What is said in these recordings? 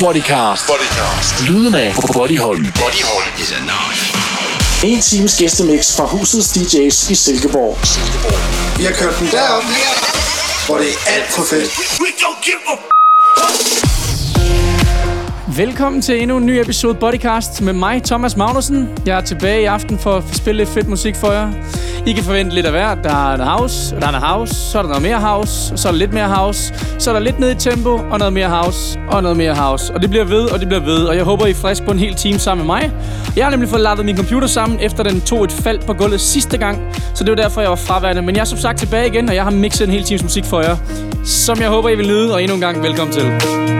Bodycast. Bodycast. Lyden af Bodyholm. Bodyhold is a notch. En times gæstemix fra husets DJ's i Silkeborg. Vi har kørt den derop, hvor det er alt for fedt. We don't give a Velkommen til endnu en ny episode Bodycast med mig, Thomas Magnussen. Jeg er tilbage i aften for at spille lidt fedt musik for jer. I kan forvente lidt af hvert. Der er en house, der er en house, så er der noget mere house, så er der lidt mere house, så er der lidt ned i tempo, og noget mere house, og noget mere house. Og det bliver ved, og det bliver ved, og jeg håber, I er frisk på en hel time sammen med mig. Jeg har nemlig fået ladet min computer sammen, efter den tog et fald på gulvet sidste gang, så det var derfor, jeg var fraværende. Men jeg er som sagt tilbage igen, og jeg har mixet en hel times musik for jer, som jeg håber, I vil nyde, og endnu en gang velkommen til.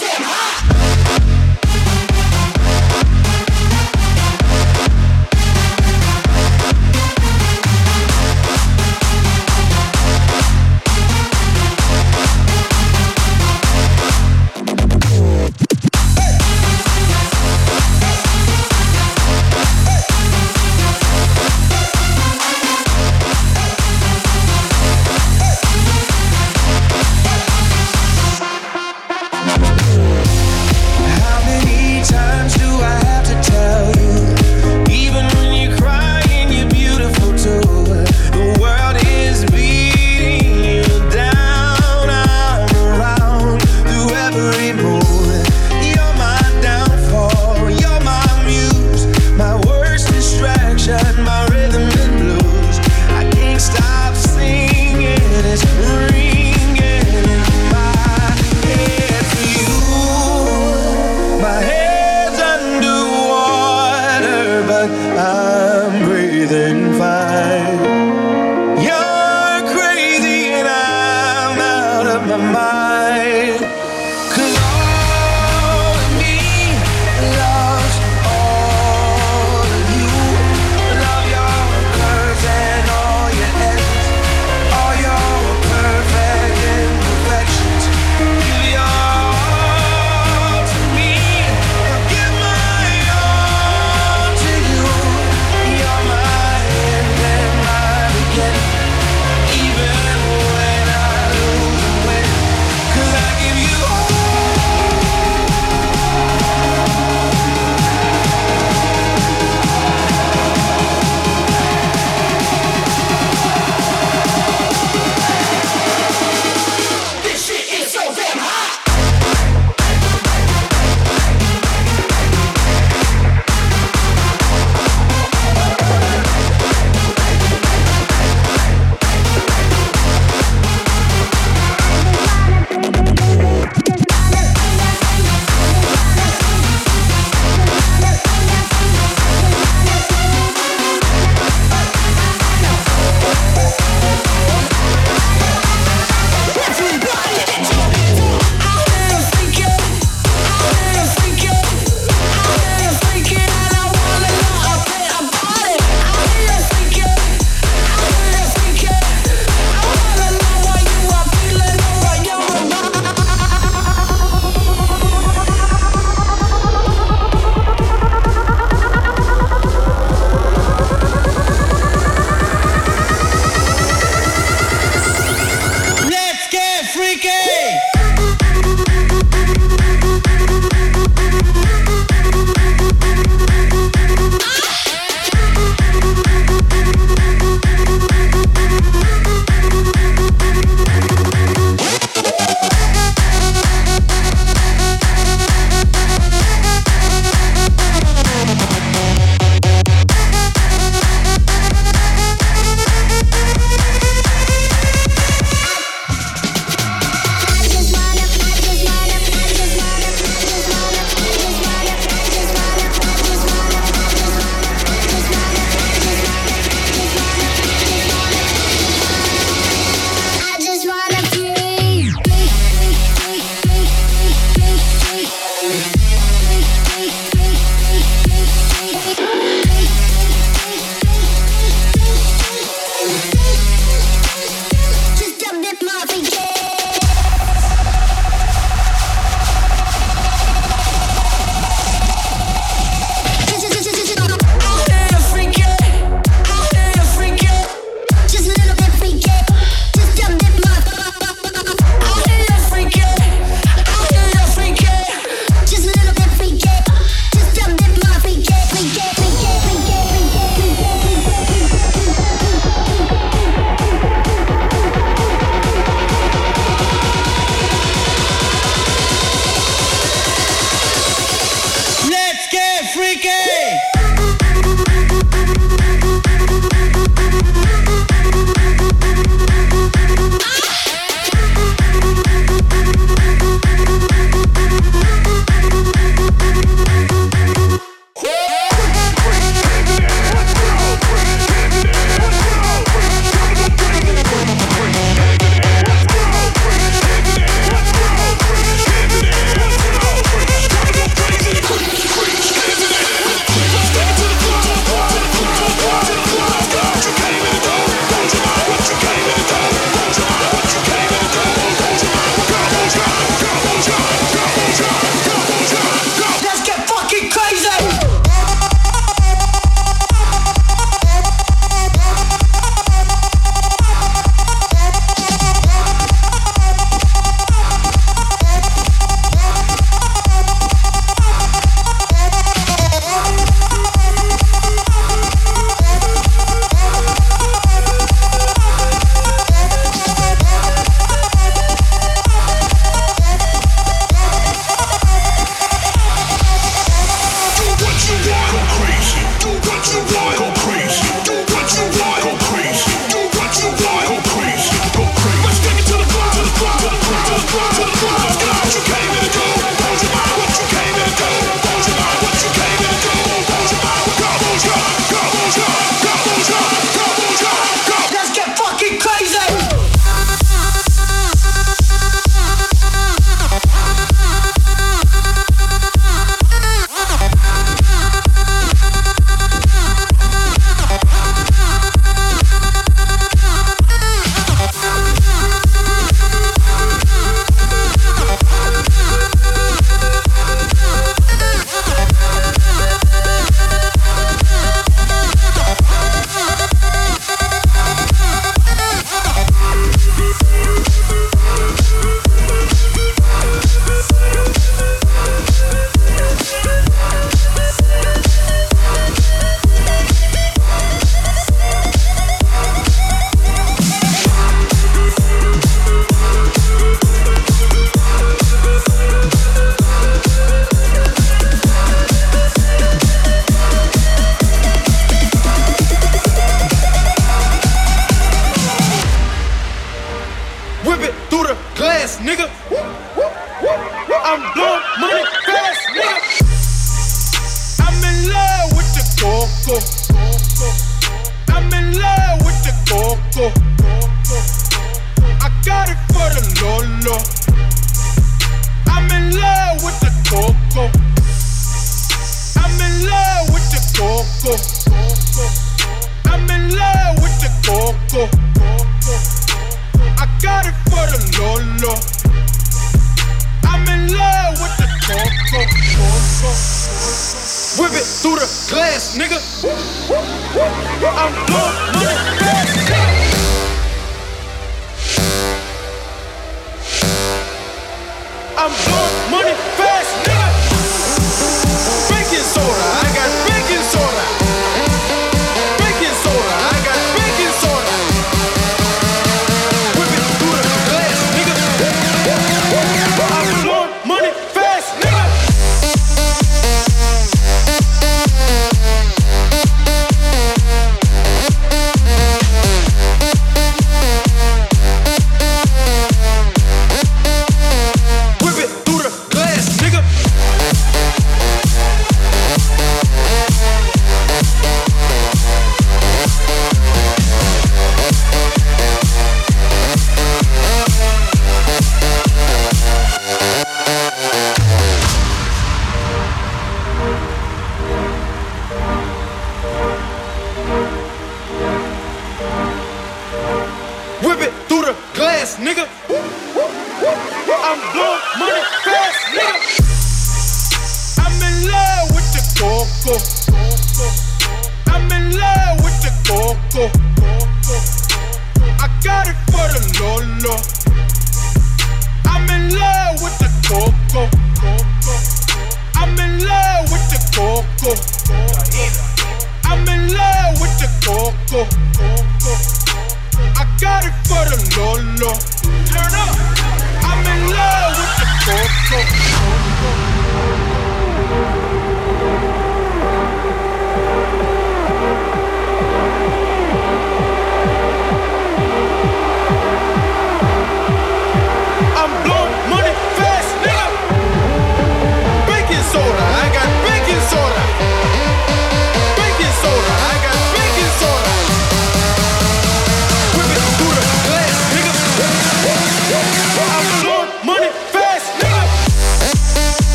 Don't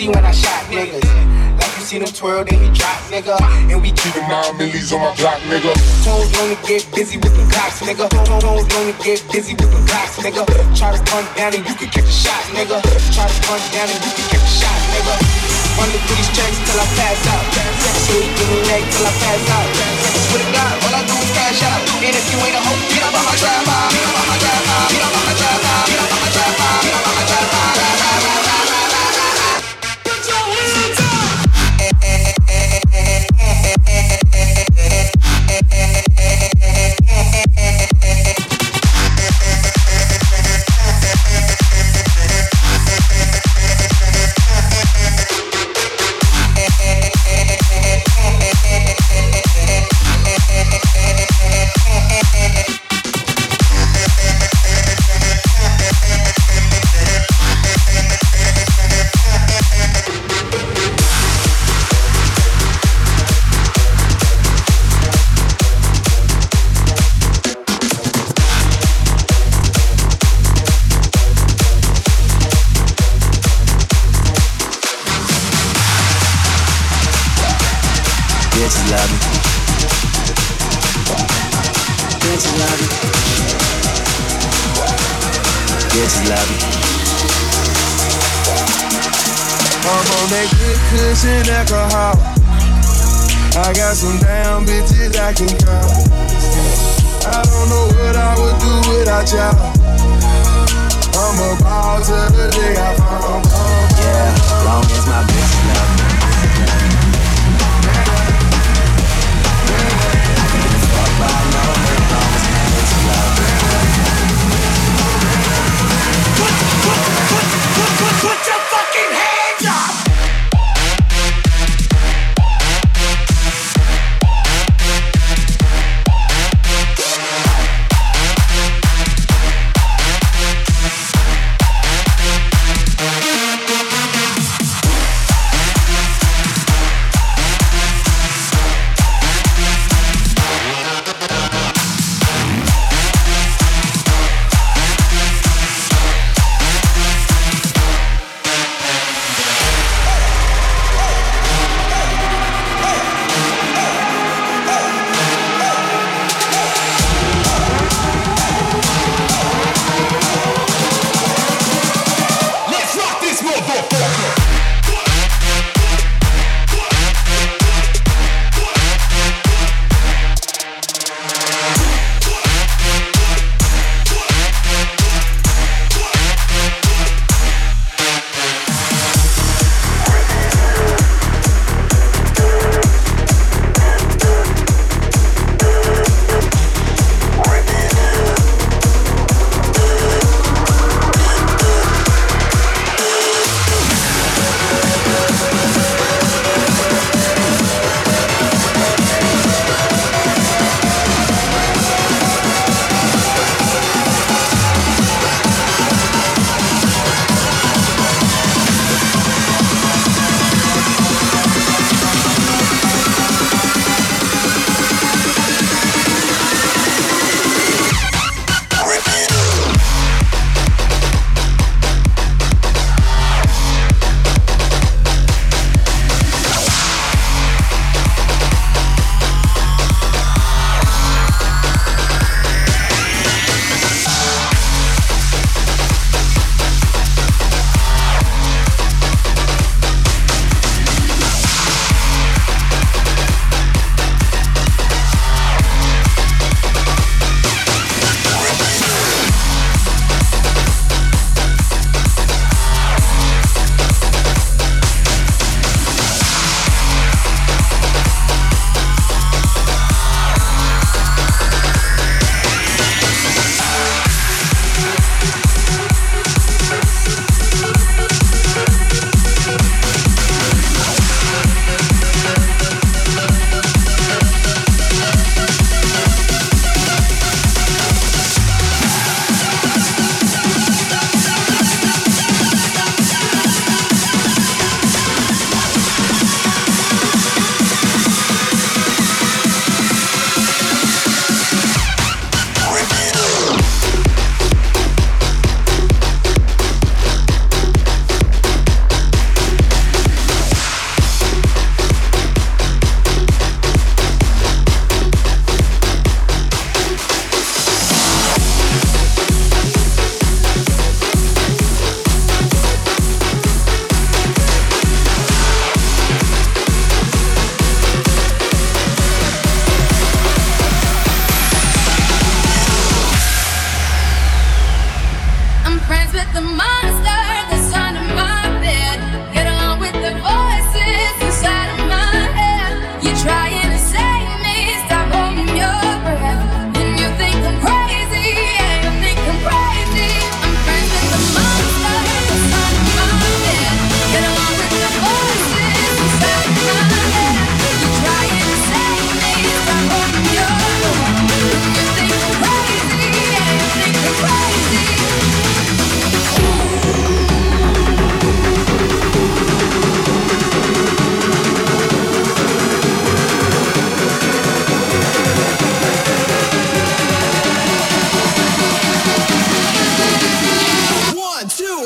see when I shot niggas. Like you see them twirl, then he drop, nigga. And we keep Keeping nine millies on my block, nigga. toes only get busy with them clocks, nigga. Toes only get busy with the cops, nigga. Try to run down and you can catch a shot, nigga. Try to run down and you can catch a shot, nigga. Running through these checks till I pass out. Sweet give me neck till I pass out. Swear to God, all I do is cash out. And if you ain't a hoe, get up on my out. Get up on my out. Get up on my out. Get up on my out. Get up on my trap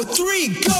three, go!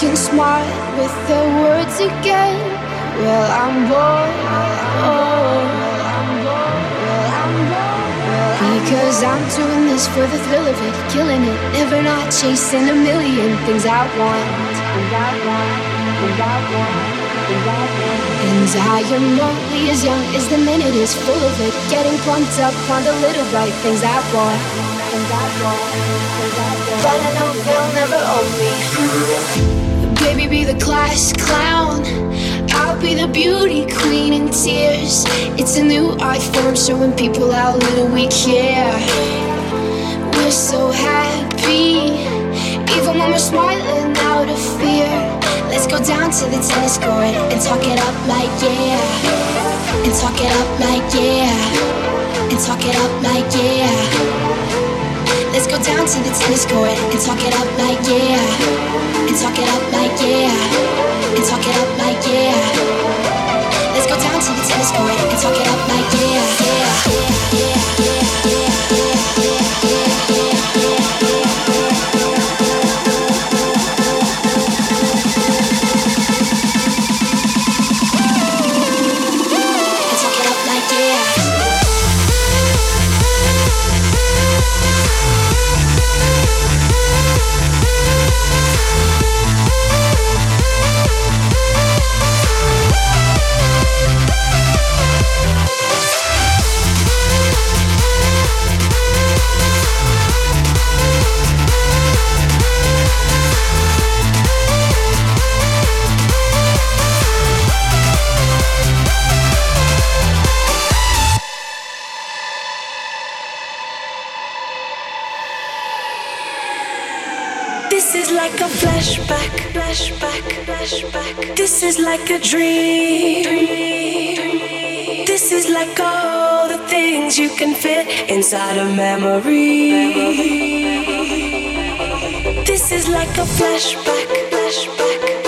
Making smart with their words again. Well, I'm bored. Because I'm doing this for the thrill of it, killing it, never not chasing a million things I want. Things I want, things I want. And I am only as young as the minute is full of it, getting pumped up on the little bright things I want. Things I want, things I want. But I know they'll never own me. Baby, be the class clown. I'll be the beauty queen in tears. It's a new art form showing people how little we care. We're so happy, even when we're smiling out of fear. Let's go down to the tennis court and talk it up like yeah. And talk it up like yeah. And talk it up like yeah. Let's go down to the tennis court and talk it up like yeah. And talk it up like yeah. And talk it up like yeah. Let's go down to the tennis court and talk it up like yeah. yeah, yeah, flashback. This is like a dream. This is like all the things you can fit inside a memory. This is like a flashback, flashback,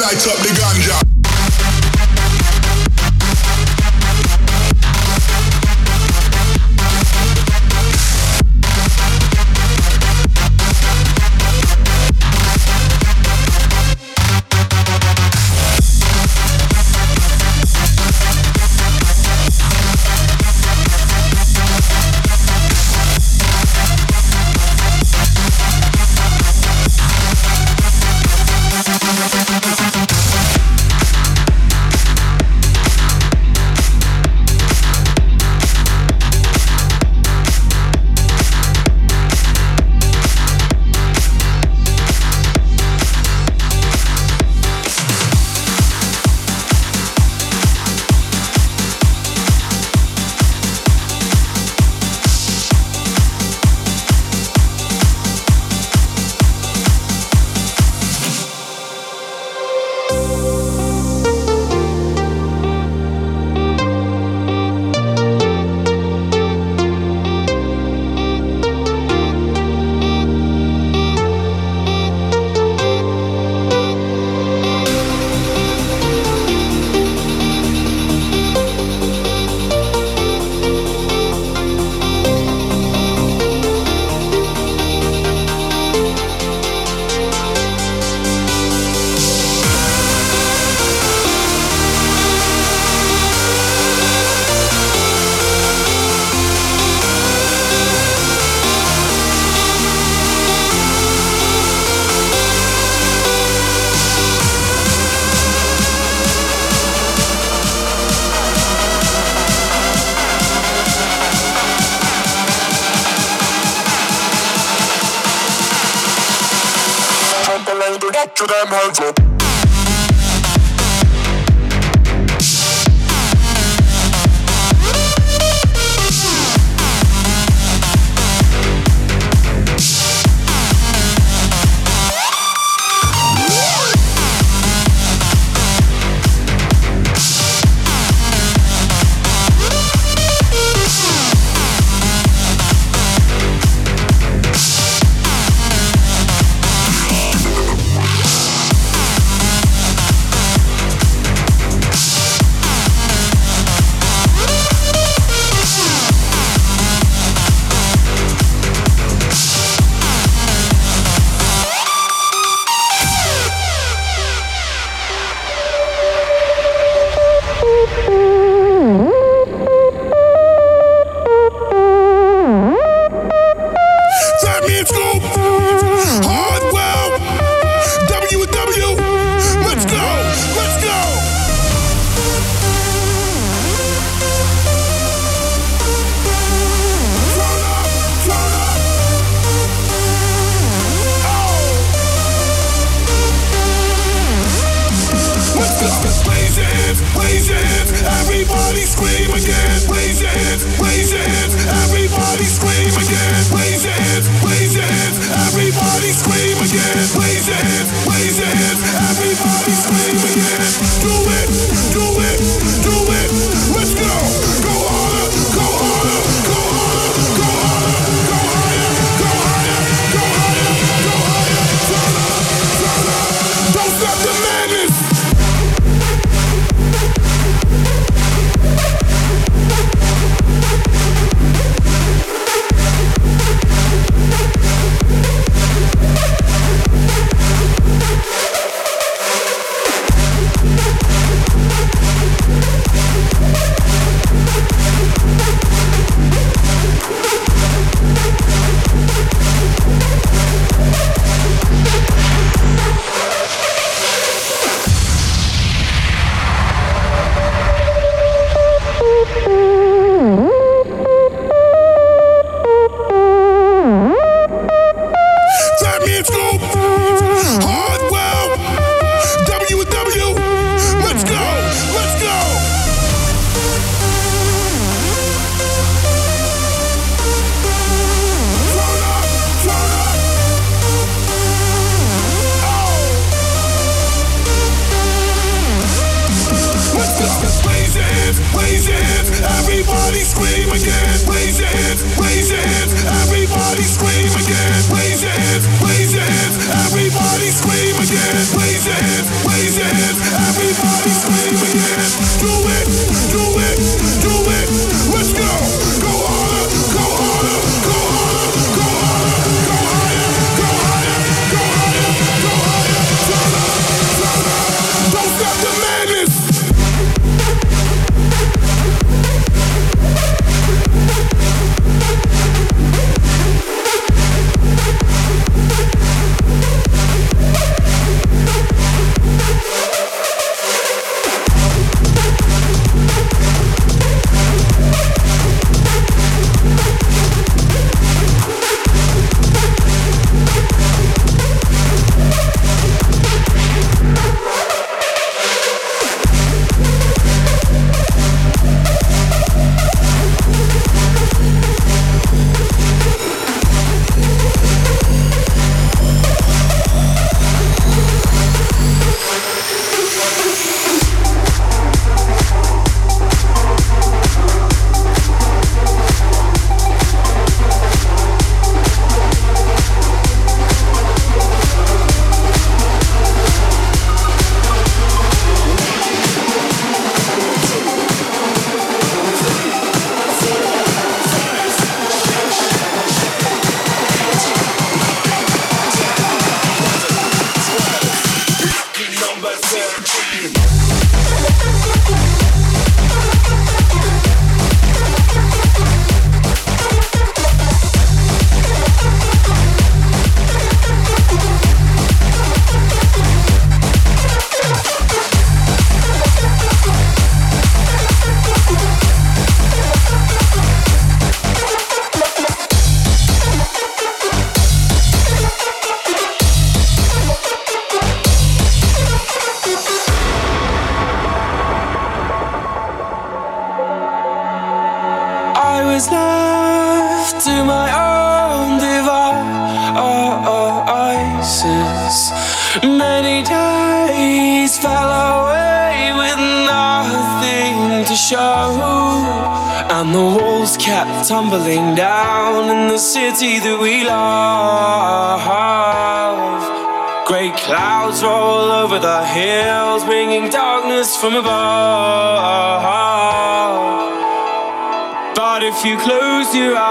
light up the ganja. you close your eyes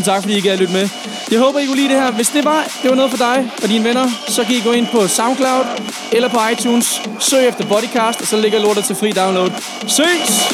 Tusind tak, fordi I gad lytte med. Jeg håber, I kunne lide det her. Hvis det var, det var noget for dig og dine venner, så kan I gå ind på SoundCloud eller på iTunes. Søg efter Bodycast, og så ligger lortet til fri download. Ses!